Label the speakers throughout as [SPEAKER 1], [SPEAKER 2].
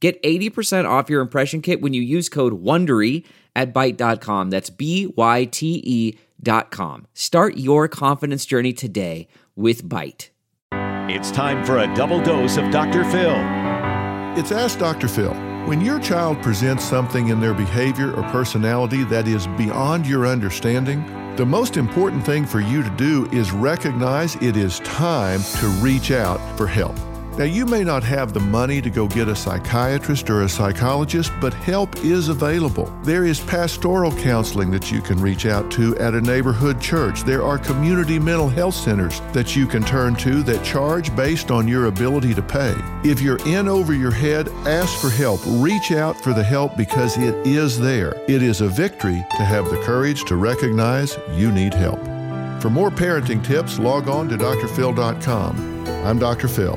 [SPEAKER 1] Get 80% off your impression kit when you use code WONDERY at Byte.com. That's B-Y-T-E dot com. Start your confidence journey today with Byte.
[SPEAKER 2] It's time for a double dose of Dr. Phil.
[SPEAKER 3] It's Ask Dr. Phil. When your child presents something in their behavior or personality that is beyond your understanding, the most important thing for you to do is recognize it is time to reach out for help. Now, you may not have the money to go get a psychiatrist or a psychologist, but help is available. There is pastoral counseling that you can reach out to at a neighborhood church. There are community mental health centers that you can turn to that charge based on your ability to pay. If you're in over your head, ask for help. Reach out for the help because it is there. It is a victory to have the courage to recognize you need help. For more parenting tips, log on to drphil.com. I'm Dr. Phil.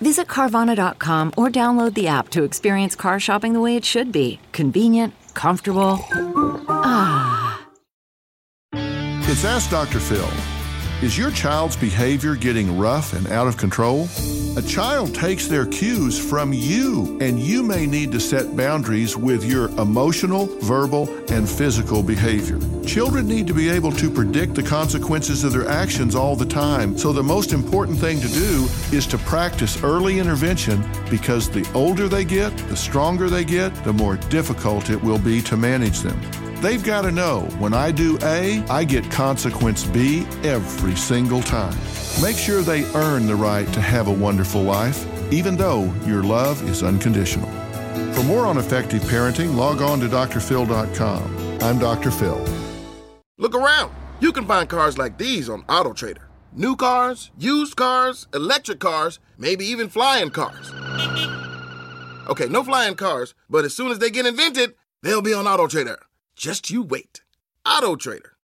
[SPEAKER 4] Visit Carvana.com or download the app to experience car shopping the way it should be convenient, comfortable. Ah.
[SPEAKER 3] It's Ask Dr. Phil. Is your child's behavior getting rough and out of control? A child takes their cues from you, and you may need to set boundaries with your emotional, verbal, and physical behavior. Children need to be able to predict the consequences of their actions all the time, so the most important thing to do is to practice early intervention because the older they get, the stronger they get, the more difficult it will be to manage them. They've got to know when I do A, I get consequence B every single time. Make sure they earn the right to have a wonderful life, even though your love is unconditional. For more on effective parenting, log on to drphil.com. I'm Dr. Phil.
[SPEAKER 5] Look around. You can find cars like these on AutoTrader. New cars, used cars, electric cars, maybe even flying cars. Okay, no flying cars, but as soon as they get invented, they'll be on AutoTrader. Just you wait. AutoTrader.